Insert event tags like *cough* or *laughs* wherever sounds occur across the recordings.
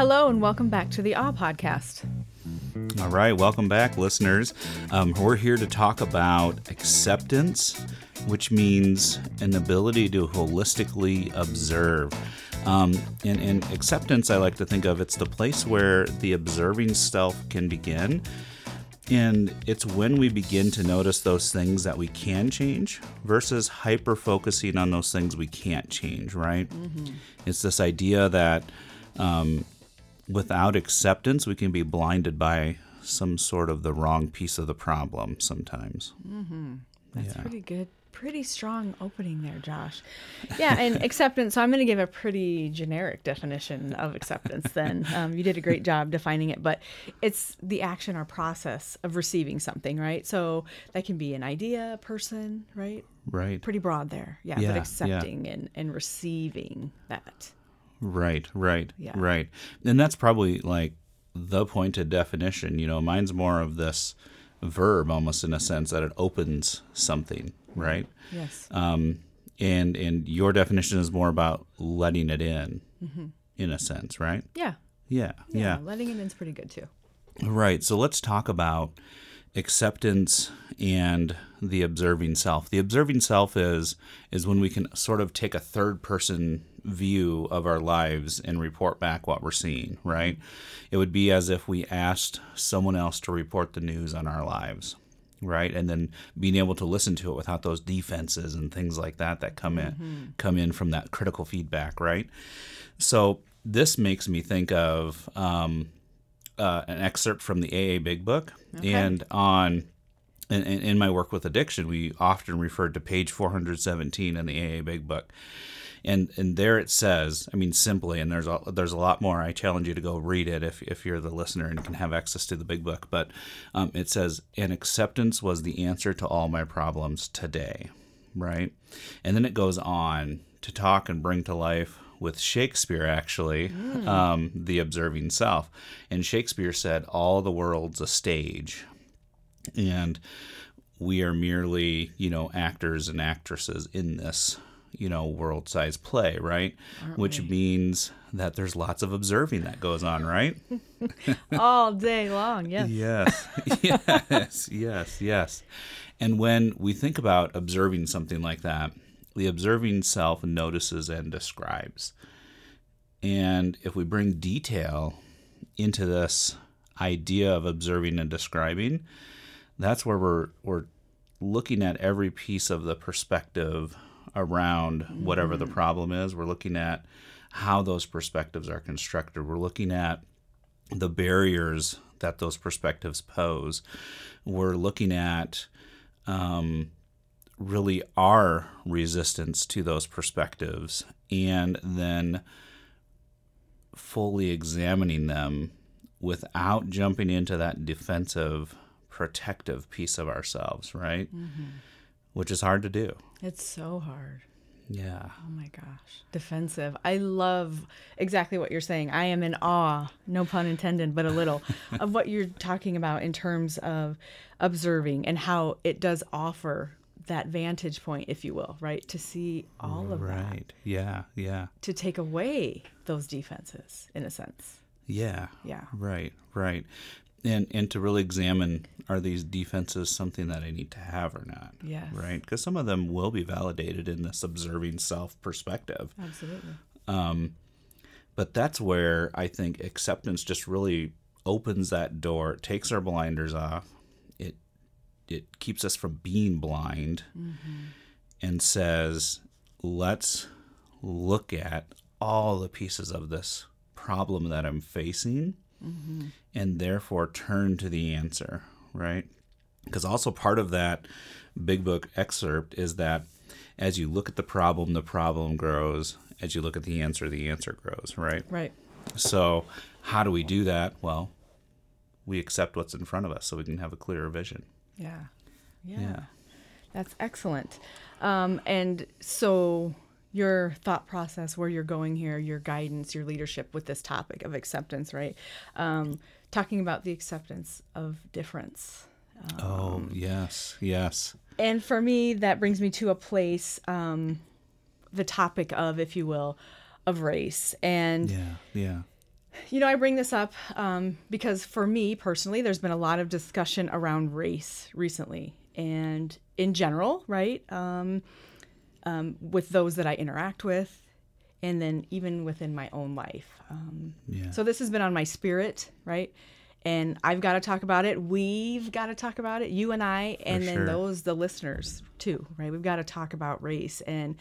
Hello, and welcome back to the Awe Podcast. All right, welcome back, listeners. Um, we're here to talk about acceptance, which means an ability to holistically observe. Um, and, and acceptance, I like to think of it's the place where the observing self can begin. And it's when we begin to notice those things that we can change versus hyper focusing on those things we can't change, right? It's this idea that um, without acceptance, we can be blinded by some sort of the wrong piece of the problem sometimes. That's Yeah. pretty good. Pretty strong opening there, Josh. Yeah, and *laughs* acceptance. So I'm going to give a pretty generic definition of acceptance. Then *laughs* um, you did a great job defining it, but it's the action or process of receiving something, right? So that can be an idea, a person, right? Right. Pretty broad there. Yeah, Yeah, but yeah. accepting and and receiving that. Right, right, Yeah. right. And that's probably like the pointed definition. You know, mine's more of this verb almost in a sense that it opens something, right? Yes. Um, and and your definition is more about letting it in, in a sense, right? yeah. Yeah, yeah. Letting it in is pretty good too. Right. So let's talk about acceptance and the observing self. The observing self is is when we can sort of take a third person view of our lives and report back what we're seeing, right? It would be as if we asked someone else to report the news on our lives, right? And then being able to listen to it without those defenses and things like that that come in come in from that critical feedback, right? So this makes me think of um, uh, an excerpt from the AA Big Book, and on in, in in my work with addiction, we often referred to page 417 in the AA Big Book, and and there it says, I mean, simply, and there's a, there's a lot more. I challenge you to go read it if if you're the listener and can have access to the Big Book. But um, it says, "And acceptance was the answer to all my problems today." Right, and then it goes on to talk and bring to life with Shakespeare, actually, um, the observing self. And Shakespeare said, All the world's a stage. And we are merely, you know, actors and actresses in this, you know, world size play, right? Which means that there's lots of observing that goes on, right? *laughs* All day long. Yes. Yes, *laughs* yes, yes, yes. And when we think about observing something like that, the observing self notices and describes. And if we bring detail into this idea of observing and describing, that's where we're we're looking at every piece of the perspective around whatever the problem is. We're looking at how those perspectives are constructed. We're looking at the barriers that those perspectives pose. We're looking at um, really our resistance to those perspectives and then fully examining them without jumping into that defensive, protective piece of ourselves, right? Which is hard to do. It's so hard. Yeah. Oh my gosh. Defensive. I love exactly what you're saying. I am in awe, no pun intended, but a little, *laughs* of what you're talking about in terms of observing and how it does offer that vantage point, if you will, right? To see all of that, Right. Yeah. Yeah. to take away those defenses, in a sense. Yeah. Yeah. Right, right. And and to really examine are these defenses something that I need to have or not? Yes. Right? Because some of them will be validated in this observing self perspective. Absolutely. Um, but that's where I think acceptance just really opens that door, takes our blinders off. It it keeps us from being blind and says, let's look at all the pieces of this problem that I'm facing and therefore turn to the answer, right? Because also part of that big book excerpt is that as you look at the problem, the problem grows. As you look at the answer, the answer grows, right? Right. So, how do we do that? Well, we accept what's in front of us so we can have a clearer vision. Yeah. Yeah. Yeah. That's excellent. Um, and so, your thought process, where you're going here, your guidance, your leadership with this topic of acceptance, right? Um, talking about the acceptance of difference. Oh, yes, yes. And for me, that brings me to a place, um, the topic of, if you will, of race. And Yeah, yeah. You know, I bring this up um, because for me personally, there's been a lot of discussion around race recently and in general, right? Um, um, with those that I interact with, and then even within my own life. Um, Yeah. So this has been on my spirit, right? And I've got to talk about it. We've got to talk about it. You and I, and then sure. those the listeners too, right? We've got to talk about race, and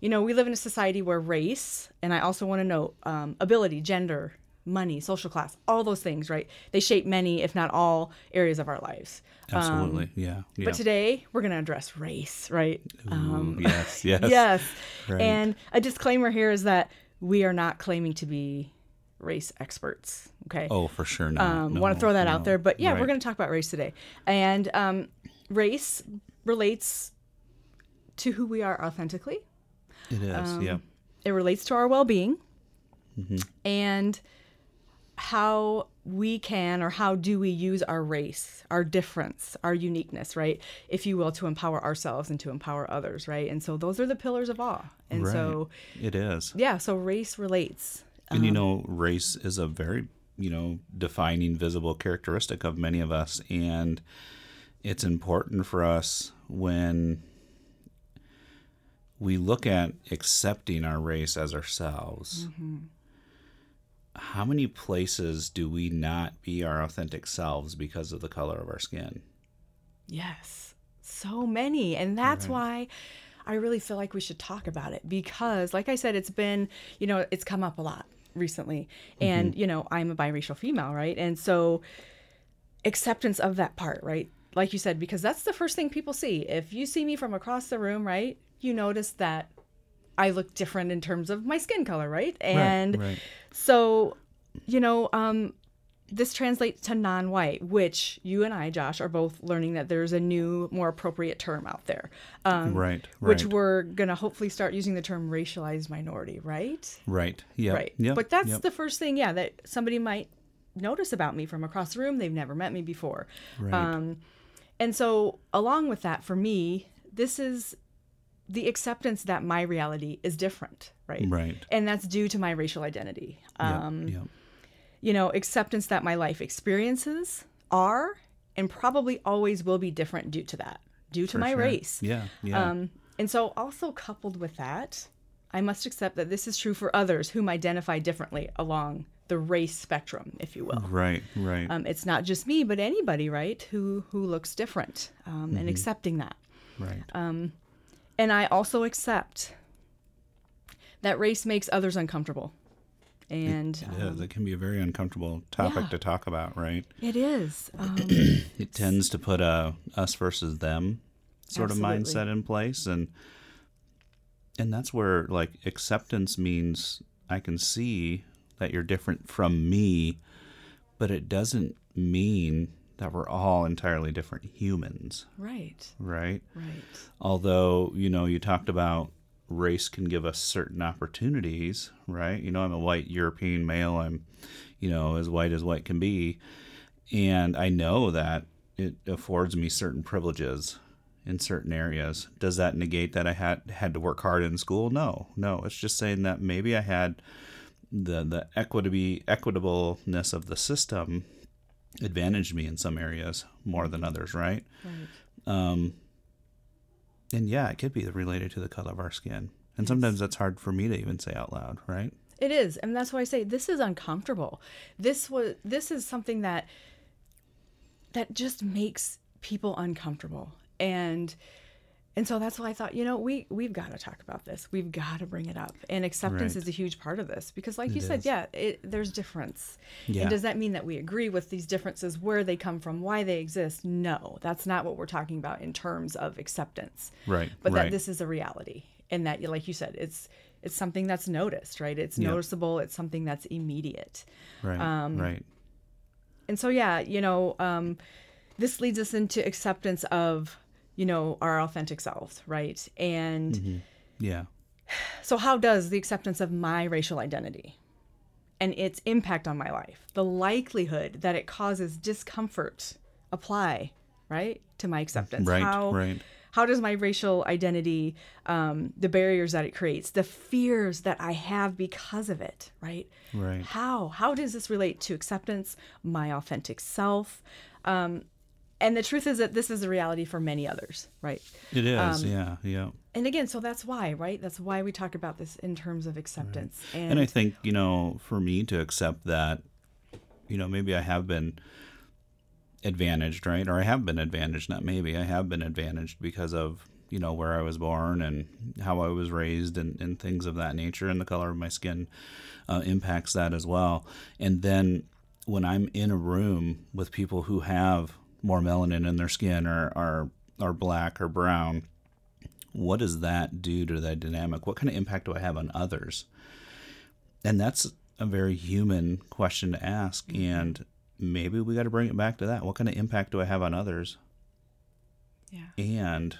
you know, we live in a society where race, and I also want to note um, ability, gender, money, social class, all those things, right? They shape many, if not all, areas of our lives. Absolutely. yeah. Yeah. But today we're going to address race, right? Ooh, *laughs* yes. Yes. *laughs* Yes. Right. And a disclaimer here is that we are not claiming to be race experts. Okay. Oh, for sure. No, um, no, want to throw that no. out there. But yeah, we're going to talk about race today. And um, race relates to who we are authentically, It is. um, yeah. it relates to our well being Mm-hmm. and how we can or how do we use our race, our difference, our uniqueness, right? If you will, to empower ourselves and to empower others, right? And so those are the pillars of awe. And right. so, it is. yeah, so race relates. And you um, know, race is a very, you know, defining, visible characteristic of many of us. And it's important for us when we look at accepting our race as ourselves. Mm-hmm. How many places do we not be our authentic selves because of the color of our skin? Yes, so many. And that's why I really feel like we should talk about it because, like I said, it's been, you know, it's come up a lot recently. Mm-hmm. And, you know, I'm a biracial female, right? And so acceptance of that part, right? Like you said, because that's the first thing people see. If you see me from across the room, right, you notice that I look different in terms of my skin color, right? And right. so, you know, um, this translates to non-white, which you and I, Josh, are both learning that there's a new, more appropriate term out there. Um, Right, Which we're gonna hopefully start using the term racialized minority, right? Right. Yeah. Right. Yep. But that's yep. the first thing, yeah, that somebody might notice about me from across the room. They've never met me before. Right. Um, and so, along with that, for me, this is the acceptance that my reality is different, right? Right. And that's due to my racial identity. Um, yep. you know, acceptance that my life experiences are and probably always will be different due to that, due to For my sure. race. Yeah. Yeah. Um, and so, also coupled with that, I must accept that this is true for others whom identify differently along the race spectrum, if you will. right. Right. Um, it's not just me, but anybody, right, who who looks different, um, Mm-hmm. and accepting that. right. And I also accept that race makes others uncomfortable. And It is. It can be a very uncomfortable topic yeah. to talk about, right? it is. Um, *clears throat* It tends to put a us versus them sort Absolutely. of mindset in place, and and that's where like acceptance means I can see that you're different from me, but it doesn't mean that we're all entirely different humans, right, right? right. although you know you talked about race can give us certain opportunities right? You know i'm a white european male. I'm you know as white as white can be. And i know that it affords me certain privileges in certain areas. Does that negate that i had had to work hard in school? No no. It's just saying that maybe i had the the equity equitableness of the system advantaged me in some areas more than others right Right. um, and yeah, it could be related to the color of our skin. And sometimes that's hard for me to even say out loud, right? It is, and that's why I say this is uncomfortable. This was this is something that that just makes people uncomfortable. And and so that's why I thought, you know, we we've got to talk about this. We've got to bring it up. And acceptance Right. is a huge part of this because like you It said, yeah, it, there's difference. Yeah. And does that mean that we agree with these differences, where they come from, why they exist? No, that's not what we're talking about in terms of acceptance Right. but right. that this is a reality and that like you said it's it's something that's noticed right it's Yep. noticeable it's something that's immediate right. um, right. and so yeah you know um, this leads us into acceptance of you know our authentic selves right and Mm-hmm. Yeah. so how does the acceptance of my racial identity and its impact on my life the likelihood that it causes discomfort apply right to my acceptance Right. how right. how does my racial identity, um, the barriers that it creates, the fears that I have because of it, right? Right. How how does this relate to acceptance, my authentic self? Um, and the truth is that this is a reality for many others, right? It is. Um, yeah. Yeah. And again, so that's why, right? That's why we talk about this in terms of acceptance. And, And I think, you know, for me to accept that, you know, maybe I have been advantaged, right? Or I have been advantaged, not maybe. I have been advantaged because of, you know, where I was born and how I was raised and, and things of that nature. And the color of my skin uh, impacts that as well. And then when I'm in a room with people who have more melanin in their skin or are, are black or brown, what does that do to that dynamic? What kind of impact do I have on others? And that's a very human question to ask. Mm-hmm. And maybe we got to bring it back to that. What kind of impact do I have on others? yeah. And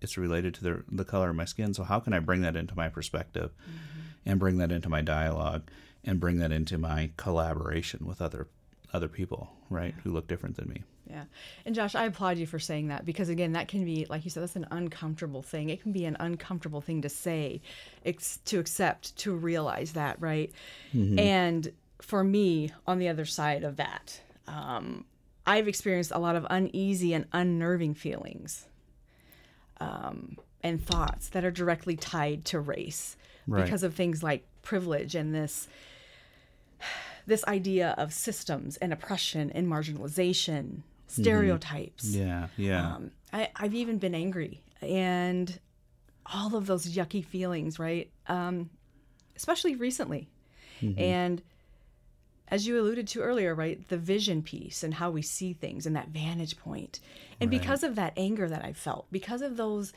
it's related to the, the color of my skin. So, how can I bring that into my perspective mm-hmm. and bring that into my dialogue and bring that into my collaboration with other other people, right, who look different than me? Yeah. And Josh, I applaud you for saying that because again, that can be like you said that's an uncomfortable thing. It can be an uncomfortable thing to say, ex- to accept, to realize that, right? And for me, on the other side of that, um, I've experienced a lot of uneasy and unnerving feelings um, and thoughts that are directly tied to race Right. because of things like privilege and this this idea of systems and oppression and marginalization, stereotypes. Yeah, yeah. Um, I, I've even been angry and all of those yucky feelings, right? Um, especially recently. And as you alluded to earlier, right, the vision piece and how we see things and that vantage point. And because of that anger that I felt, because of those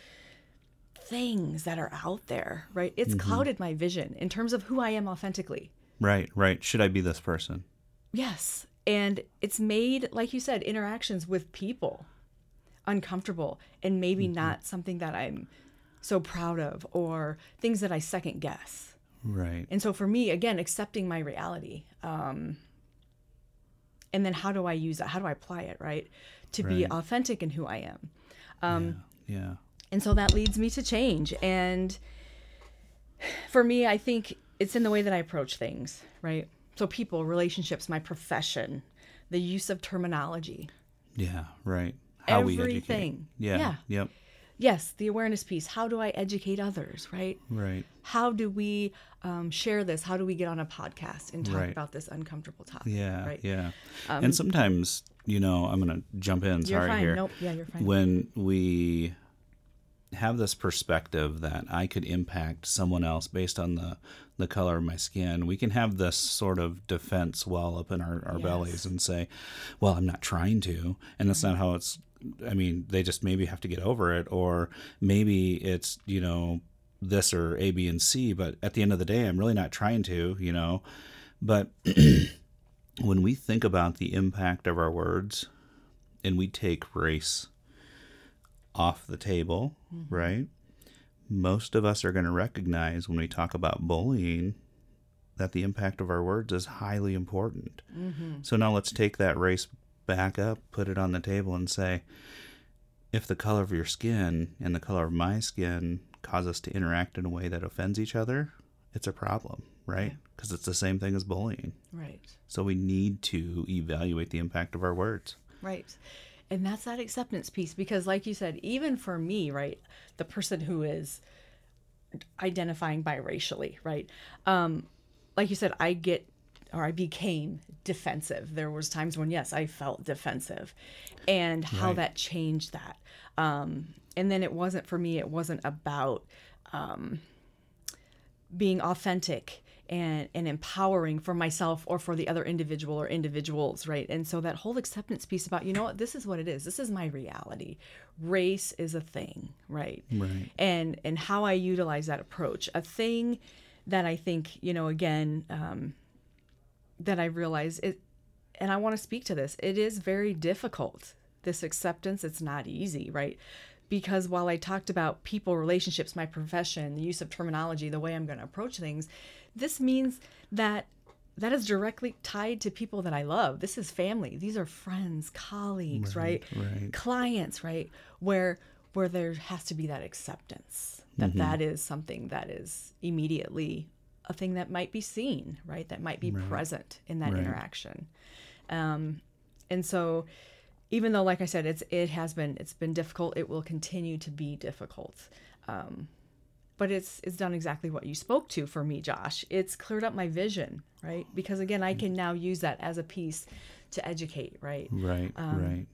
things that are out there, right, it's clouded my vision in terms of who I am authentically. right, right. Should I be this person? Yes. And it's made, like you said, interactions with people uncomfortable and maybe not something that I'm so proud of or things that I second guess. Right. And so for me, again, accepting my reality. Um, and then how do I use that? How do I apply it, right? To be authentic in who I am. Um, Yeah. and so that leads me to change. And for me, I think it's in the way that I approach things, right? So, people, relationships, my profession, the use of terminology. Yeah. Right. How we educate. Everything. Yeah. Yeah. Yep. Yes, the awareness piece. How do I educate others, right? Right. How do we um, share this? How do we get on a podcast and talk Right. about this uncomfortable topic? Yeah. Right. Yeah. and sometimes, you know, I'm going to jump in. You're Sorry fine. here. Nope. Yeah, you're fine. When we have this perspective that I could impact someone else based on the, the color of my skin, we can have this sort of defense well up in our, our Yes. bellies and say, well, I'm not trying to. And that's not mm-hmm. how it's, I mean, they just maybe have to get over it, or maybe it's, you know, this or A, B, and C. But at the end of the day, I'm really not trying to, you know. But *clears throat* when we think about the impact of our words and we take race off the table, mm-hmm. right? Most of us are going to recognize when we talk about bullying that the impact of our words is highly important. Mm-hmm. So now let's take that race back up, put it on the table, and say, if the color of your skin and the color of my skin cause us to interact in a way that offends each other, it's a problem, right? Because it's the same thing as bullying. right. So we need to evaluate the impact of our words. Right. And that's that acceptance piece because, like you said, even for me, right, the person who is identifying biracially, right, um, like you said, I get or I became defensive. There was times when yes, I felt defensive, and how Right. that changed that. Um, and then it wasn't for me. It wasn't about um, being authentic and, and empowering for myself or for the other individual or individuals, right? And so that whole acceptance piece about, you know what, this is what it is. This is my reality. Race is a thing, right? Right. And and how I utilize that approach, a thing that I think, you know, again, um, that I realize it, and I want to speak to this. It is very difficult. This acceptance, it's not easy, right? Because while I talked about people, relationships, my profession, the use of terminology, the way I'm going to approach things, this means that that is directly tied to people that I love. This is family. These are friends, colleagues, right? right. Clients, right? Where where there has to be that acceptance that that is something that is immediately a thing that might be seen, right? That might be present in that Right. interaction. Um, and so, even though, like I said, it's it has been it's been difficult. It will continue to be difficult. Um, but it's it's done exactly what you spoke to for me, Josh. It's cleared up my vision, right? Because again, I can now use that as a piece to educate, right? Right, um, right.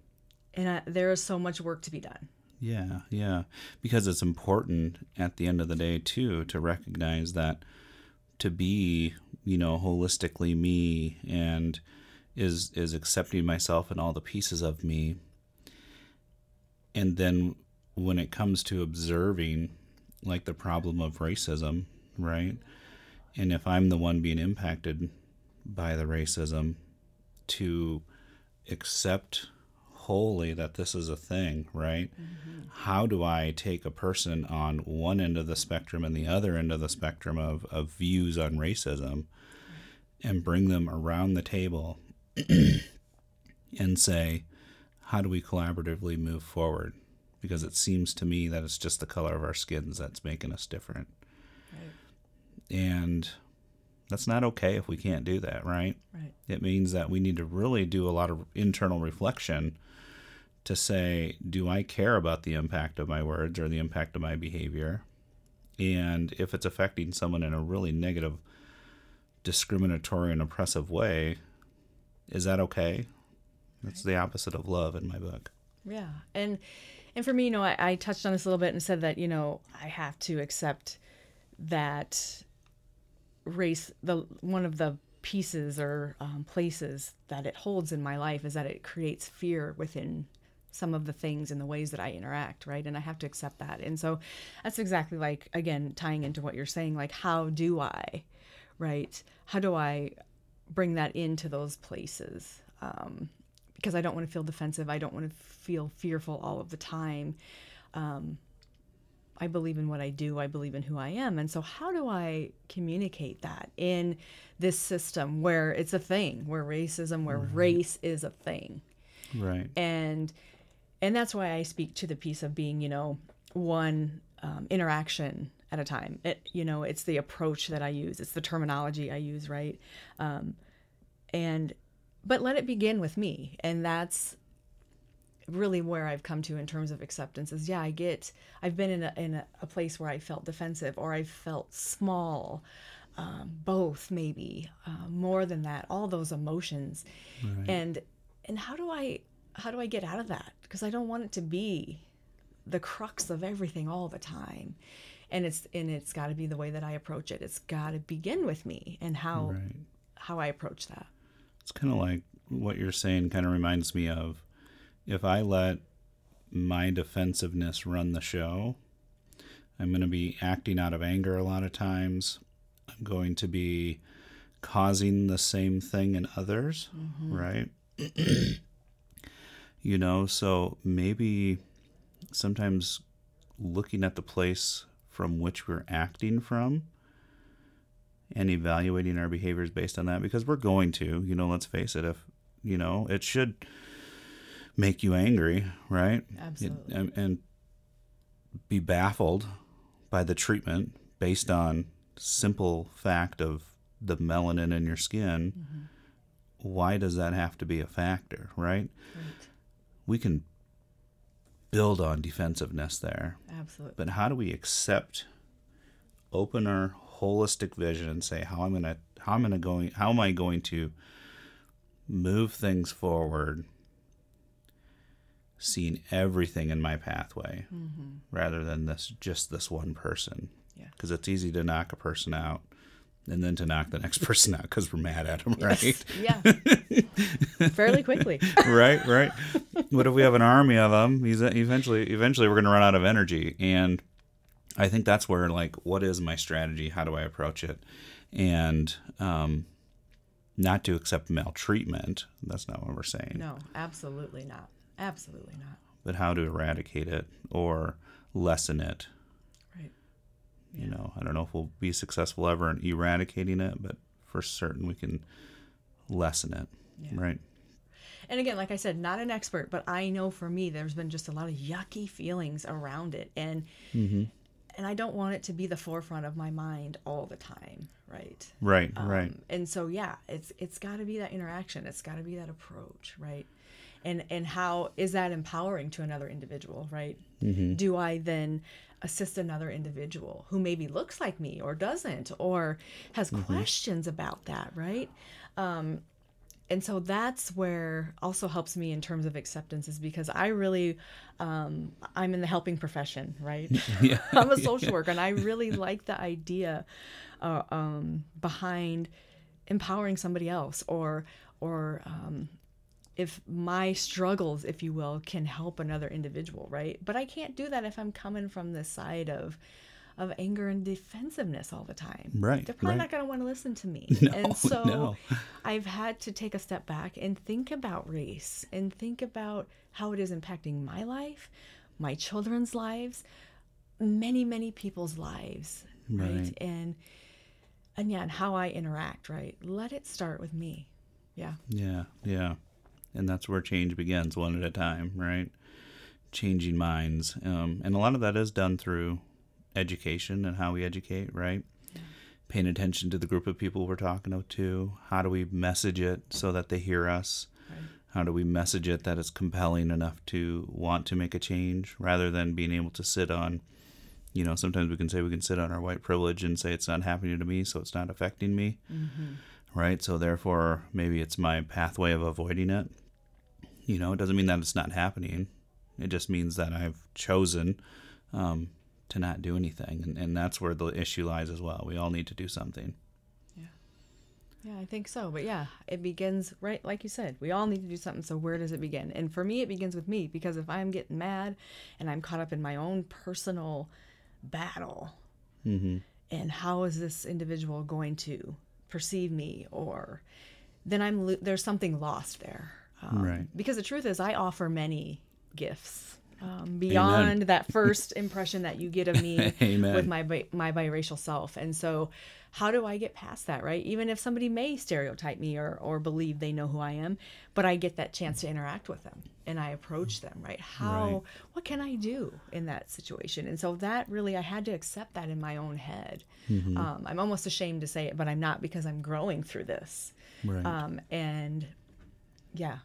And I, there is so much work to be done. Yeah, yeah. Because it's important at the end of the day too to recognize that to be, you know, holistically me and is is accepting myself and all the pieces of me. And then when it comes to observing like the problem of racism, right? And if I'm the one being impacted by the racism to accept wholly that this is a thing, right? Mm-hmm. How do I take a person on one end of the spectrum and the other end of the spectrum of, of views on racism and bring them around the table *clears throat* and say, how do we collaboratively move forward? Because it seems to me that it's just the color of our skins that's making us different. And that's not okay if we can't do that, right? Right. It means that we need to really do a lot of internal reflection to say, do I care about the impact of my words or the impact of my behavior? And if it's affecting someone in a really negative, discriminatory, and oppressive way, is that okay? That's the opposite of love in my book. Yeah, and and for me, you know, I, I touched on this a little bit and said that you know I have to accept that race. The one of the pieces or um, places that it holds in my life is that it creates fear within some of the things and the ways that I interact, right? And I have to accept that. And so that's exactly like again tying into what you're saying, like how do I, right? How do I bring that into those places? Um, because I don't want to feel defensive. I don't want to feel fearful all of the time. Um, I believe in what I do. I believe in who I am. And so, how do I communicate that in this system where it's a thing, where racism, where race is a thing? Right. and and that's why I speak to the piece of being, you know, one um, interaction at a time. It, you know, it's the approach that I use, it's the terminology I use, right? Um, and but let it begin with me, and that's really where I've come to in terms of acceptance. Is yeah, I get, I've been in a in a, a place where I felt defensive or I felt small. Um, both maybe uh, more than that all those emotions and and how do i how do i get out of that because i don't want it to be the crux of everything all the time and it's and it's got to be the way that i approach it it's got to begin with me and how Right. how i approach that It's kind of like what you're saying, kind of reminds me of if I let my defensiveness run the show, I'm going to be acting out of anger a lot of times. I'm going to be causing the same thing in others, mm-hmm. right? *clears throat* you know, so maybe sometimes looking at the place from which we're acting from and evaluating our behaviors based on that because we're going to, you know, let's face it, if, you know, it should make you angry, right? It- Absolutely. and, and be baffled by the treatment based on simple fact of the melanin in your skin. Mm-hmm. Why does that have to be a factor, right? right We can build on defensiveness there. absolutely But how do we accept, open our holistic vision, and say how I'm gonna how I'm gonna going how am I going to move things forward, seeing everything in my pathway, mm-hmm. rather than this just this one person. Yeah. Because it's easy to knock a person out, and then to knock the next *laughs* person out because we're mad at them, right? yeah *laughs* fairly quickly right, right. What if we have an army of them? He's eventually, eventually, we're going to run out of energy, and I think that's where, like, what is my strategy? How do I approach it? And um, not to accept maltreatment. That's not what we're saying. no absolutely not absolutely not But how to eradicate it or lessen it. right You know, I don't know if we'll be successful ever in eradicating it, but for certain we can lessen it. Yeah. Right. And again, like I said, not an expert, but I know for me, there's been just a lot of yucky feelings around it, and and I don't want it to be the forefront of my mind all the time, right? Right, right. Um, and so yeah, it's it's got to be that interaction. It's got to be that approach, right? And and how is that empowering to another individual, right? Do I then assist another individual who maybe looks like me or doesn't or has questions about that, right? Um, and so that's where also helps me in terms of acceptance is because I really um, I'm in the helping profession, right? *laughs* *laughs* Yeah. I'm a *laughs* social worker, and I really like the idea uh, um, behind empowering somebody else, or or um, if my struggles, if you will, can help another individual, right? But I can't do that if I'm coming from the side of of anger and defensiveness all the time. Right, They're probably right. not going to want to listen to me. *laughs* No, and so *laughs* no. I've had to take a step back and think about race and think about how it is impacting my life, my children's lives, many, many people's lives, right? Right. And and yeah, and how I interact, right? Let it start with me. Yeah. Yeah, yeah. And that's where change begins, one at a time, right? Changing minds. Um, and a lot of that is done through education and how we educate, right? Paying attention to the group of people we're talking to. How do we message it so that they hear us? Right. How do we message it that it's compelling enough to want to make a change rather than being able to sit on, you know, sometimes we can say we can sit on our white privilege and say it's not happening to me, so it's not affecting me right? So therefore, maybe it's my pathway of avoiding it. You know, it doesn't mean that it's not happening. It just means that I've chosen um, to not do anything, and, and that's where the issue lies as well. We all need to do something. Yeah, Yeah, I think so. But yeah, it begins right like you said. We all need to do something. So where does it begin? And for me, it begins with me because if I'm getting mad and I'm caught up in my own personal battle, and how is this individual going to perceive me, or then I'm lo- there's something lost there. Um, Right. Because the truth is, I offer many gifts. Um, beyond that first impression that you get of me *laughs* Amen. with my my biracial self, and so how do I get past that, right? Even if somebody may stereotype me or or believe they know who I am, but I get that chance to interact with them and I approach them, right? How Right. what can I do in that situation? And so that really I had to accept that in my own head. Mm-hmm. Um, I'm almost ashamed to say it, but I'm not because I'm growing through this. Right. Um, and yeah,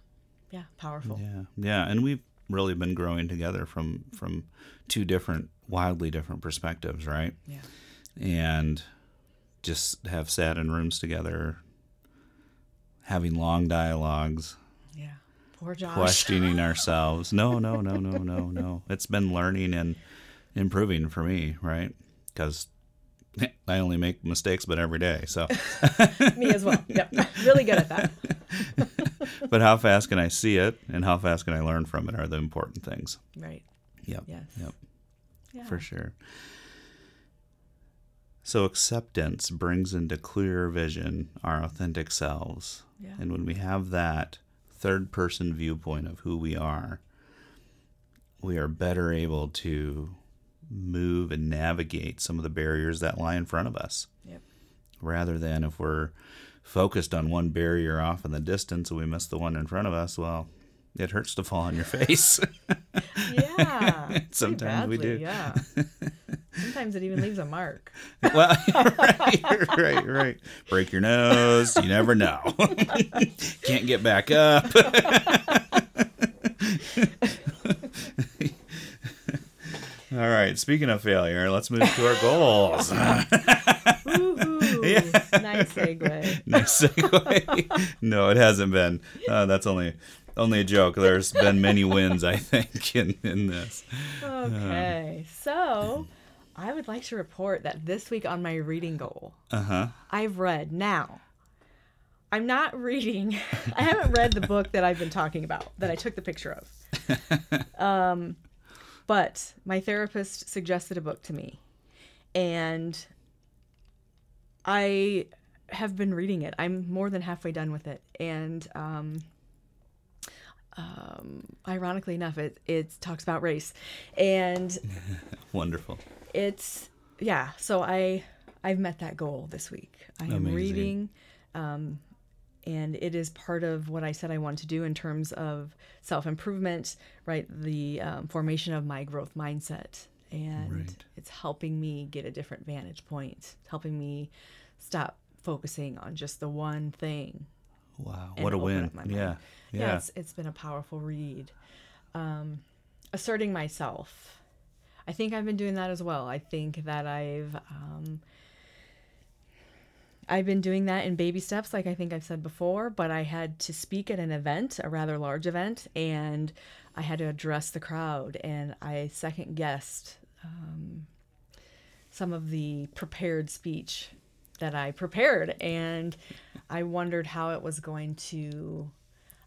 yeah, powerful. Yeah, yeah, and we've really been growing together from from two different, wildly different perspectives, right? Yeah. And just have sat in rooms together, having long dialogues, Yeah. Poor Josh. questioning *laughs* ourselves. No, no, no, no, no, no. It's been learning and improving for me, right? Because I only make mistakes, but every day. So, *laughs* Me as well. Yep. Really good at that. *laughs* but how fast can I see it, and how fast can I learn from it are the important things. Right. Yep. Yes. Yep. Yeah. For sure. So acceptance brings into clearer vision our authentic selves. Yeah. And when we have that third person viewpoint of who we are, we are better able to move and navigate some of the barriers that lie in front of us. Yep. Rather than if we're focused on one barrier off in the distance and we miss the one in front of us, well, it hurts to fall on your *laughs* face. Yeah. *laughs* Sometimes we do. Yeah. Sometimes it even leaves a mark. *laughs* well, right, right, right. Break your nose. You never know. Can't get back up. All right. Speaking of failure, let's move to our goals. Nice *laughs* segue. nice segue. *laughs* no, it hasn't been. Uh, that's only only a joke. There's been many wins, I think, *laughs* in, in this. Okay. So I would like to report that this week on my reading goal, Uh huh. I've read now. I'm not reading. I haven't read the book that I've been talking about that I took the picture of. Um, but my therapist suggested a book to me, and I have been reading it. I'm more than halfway done with it, and um, um, ironically enough, it it talks about race, and *laughs* Wonderful. it's yeah so i i've met that goal this week i am Amazing. reading um and it is part of what I said I want to do in terms of self improvement, right? The um, formation of my growth mindset. And Right. it's helping me get a different vantage point, It's helping me stop focusing on just the one thing. Wow, what a win! up my mind. Yeah, Yeah, yeah, it's, it's been a powerful read. Um, asserting myself. I think I've been doing that as well. I think that I've um, I've been doing that in baby steps, like I think I've said before. But I had to speak at an event, a rather large event, and I had to address the crowd, and I second guessed um, some of the prepared speech that I prepared, and I wondered how it was going to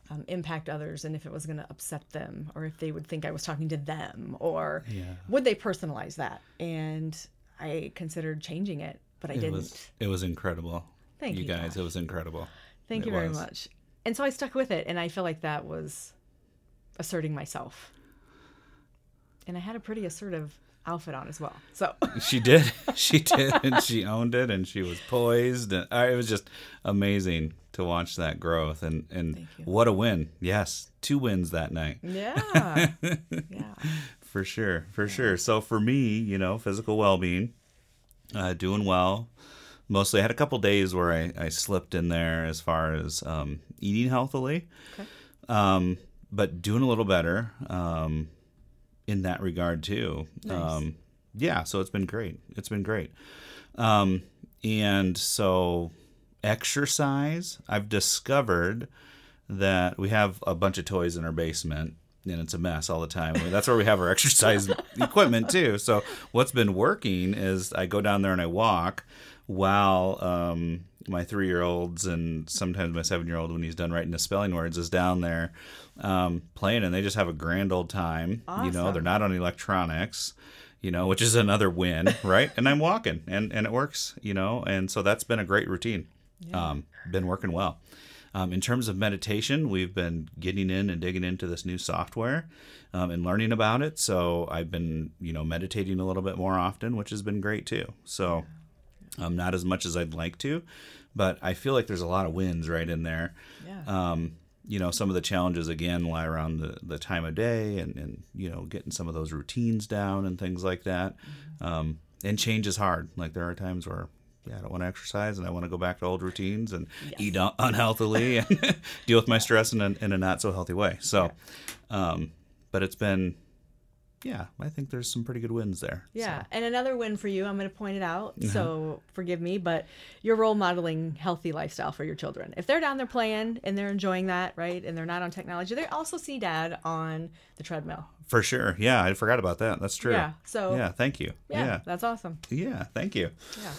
um, impact others and if it was going to upset them or if they would think I was talking to them or Yeah. would they personalize that. And I considered changing it, but I it didn't. was it was incredible. Thank you, guys. Josh. It was incredible. Thank it you very was. much. And so I stuck with it, and I feel like that was asserting myself. And I had a pretty assertive outfit on as well. So *laughs* She did. She did, and she owned it, and she was poised, and uh, it was just amazing to watch that growth. And and what a win! Yes, two wins that night. yeah, *laughs* yeah, For sure, for sure. So for me, you know, physical well-being, uh, doing well. Mostly, I had a couple days where I, I slipped in there as far as um, eating healthily, Okay. um, but doing a little better um, in that regard too. Nice. Um, yeah, so it's been great. It's been great. Um, and so, exercise. I've discovered that we have a bunch of toys in our basement and it's a mess all the time. That's where we have our exercise *laughs* equipment too. So what's been working is I go down there and I walk while um, my three year olds and sometimes my seven year old when he's done writing the spelling words is down there um, playing and they just have a grand old time. You know, they're not on electronics. You know, which is another win, right? And I'm walking, and and it works. You know, and so that's been a great routine. Um, been working well. Um, in terms of meditation, we've been getting in and digging into this new software um, and learning about it. So I've been, you know, meditating a little bit more often, which has been great too. So um, not as much as I'd like to, but I feel like there's a lot of wins right in there. yeah. Um, you know, some of the challenges again lie around the, the time of day and, and, you know, getting some of those routines down and things like that. Um, and change is hard. Like there are times where, yeah, I don't want to exercise and I want to go back to old routines and eat un- unhealthily and *laughs* deal with my stress in a, in a not so healthy way. So, um, but it's been, yeah, I think there's some pretty good wins there. Yeah, So, and another win for you, I'm going to point it out. Uh-huh. So forgive me, but you're role modeling healthy lifestyle for your children. If they're down there playing and they're enjoying that, right, and they're not on technology, they also see dad on the treadmill. for sure. Yeah, I forgot about that. That's true. Yeah, so- yeah, thank you. Yeah, Yeah. that's awesome. Yeah, thank you. Yeah.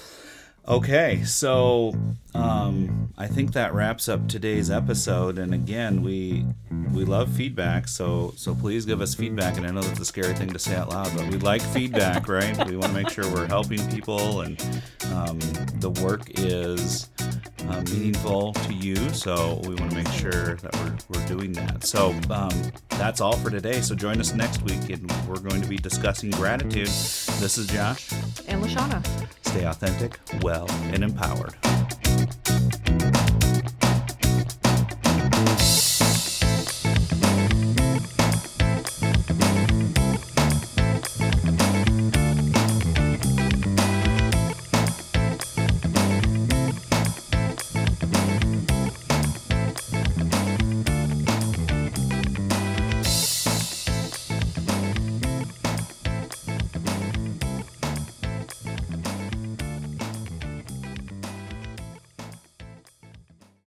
Okay, so um, I think that wraps up today's episode. And again, we we love feedback, so so please give us feedback. And I know that's a scary thing to say out loud, but we like feedback, *laughs* right? We want to make sure we're helping people, and um, the work is uh, meaningful to you. So we want to make sure that we're, we're doing that. So um, that's all for today. So join us next week, and we're going to be discussing gratitude. This is Josh. And Lashana. Stay authentic, well, and empowered.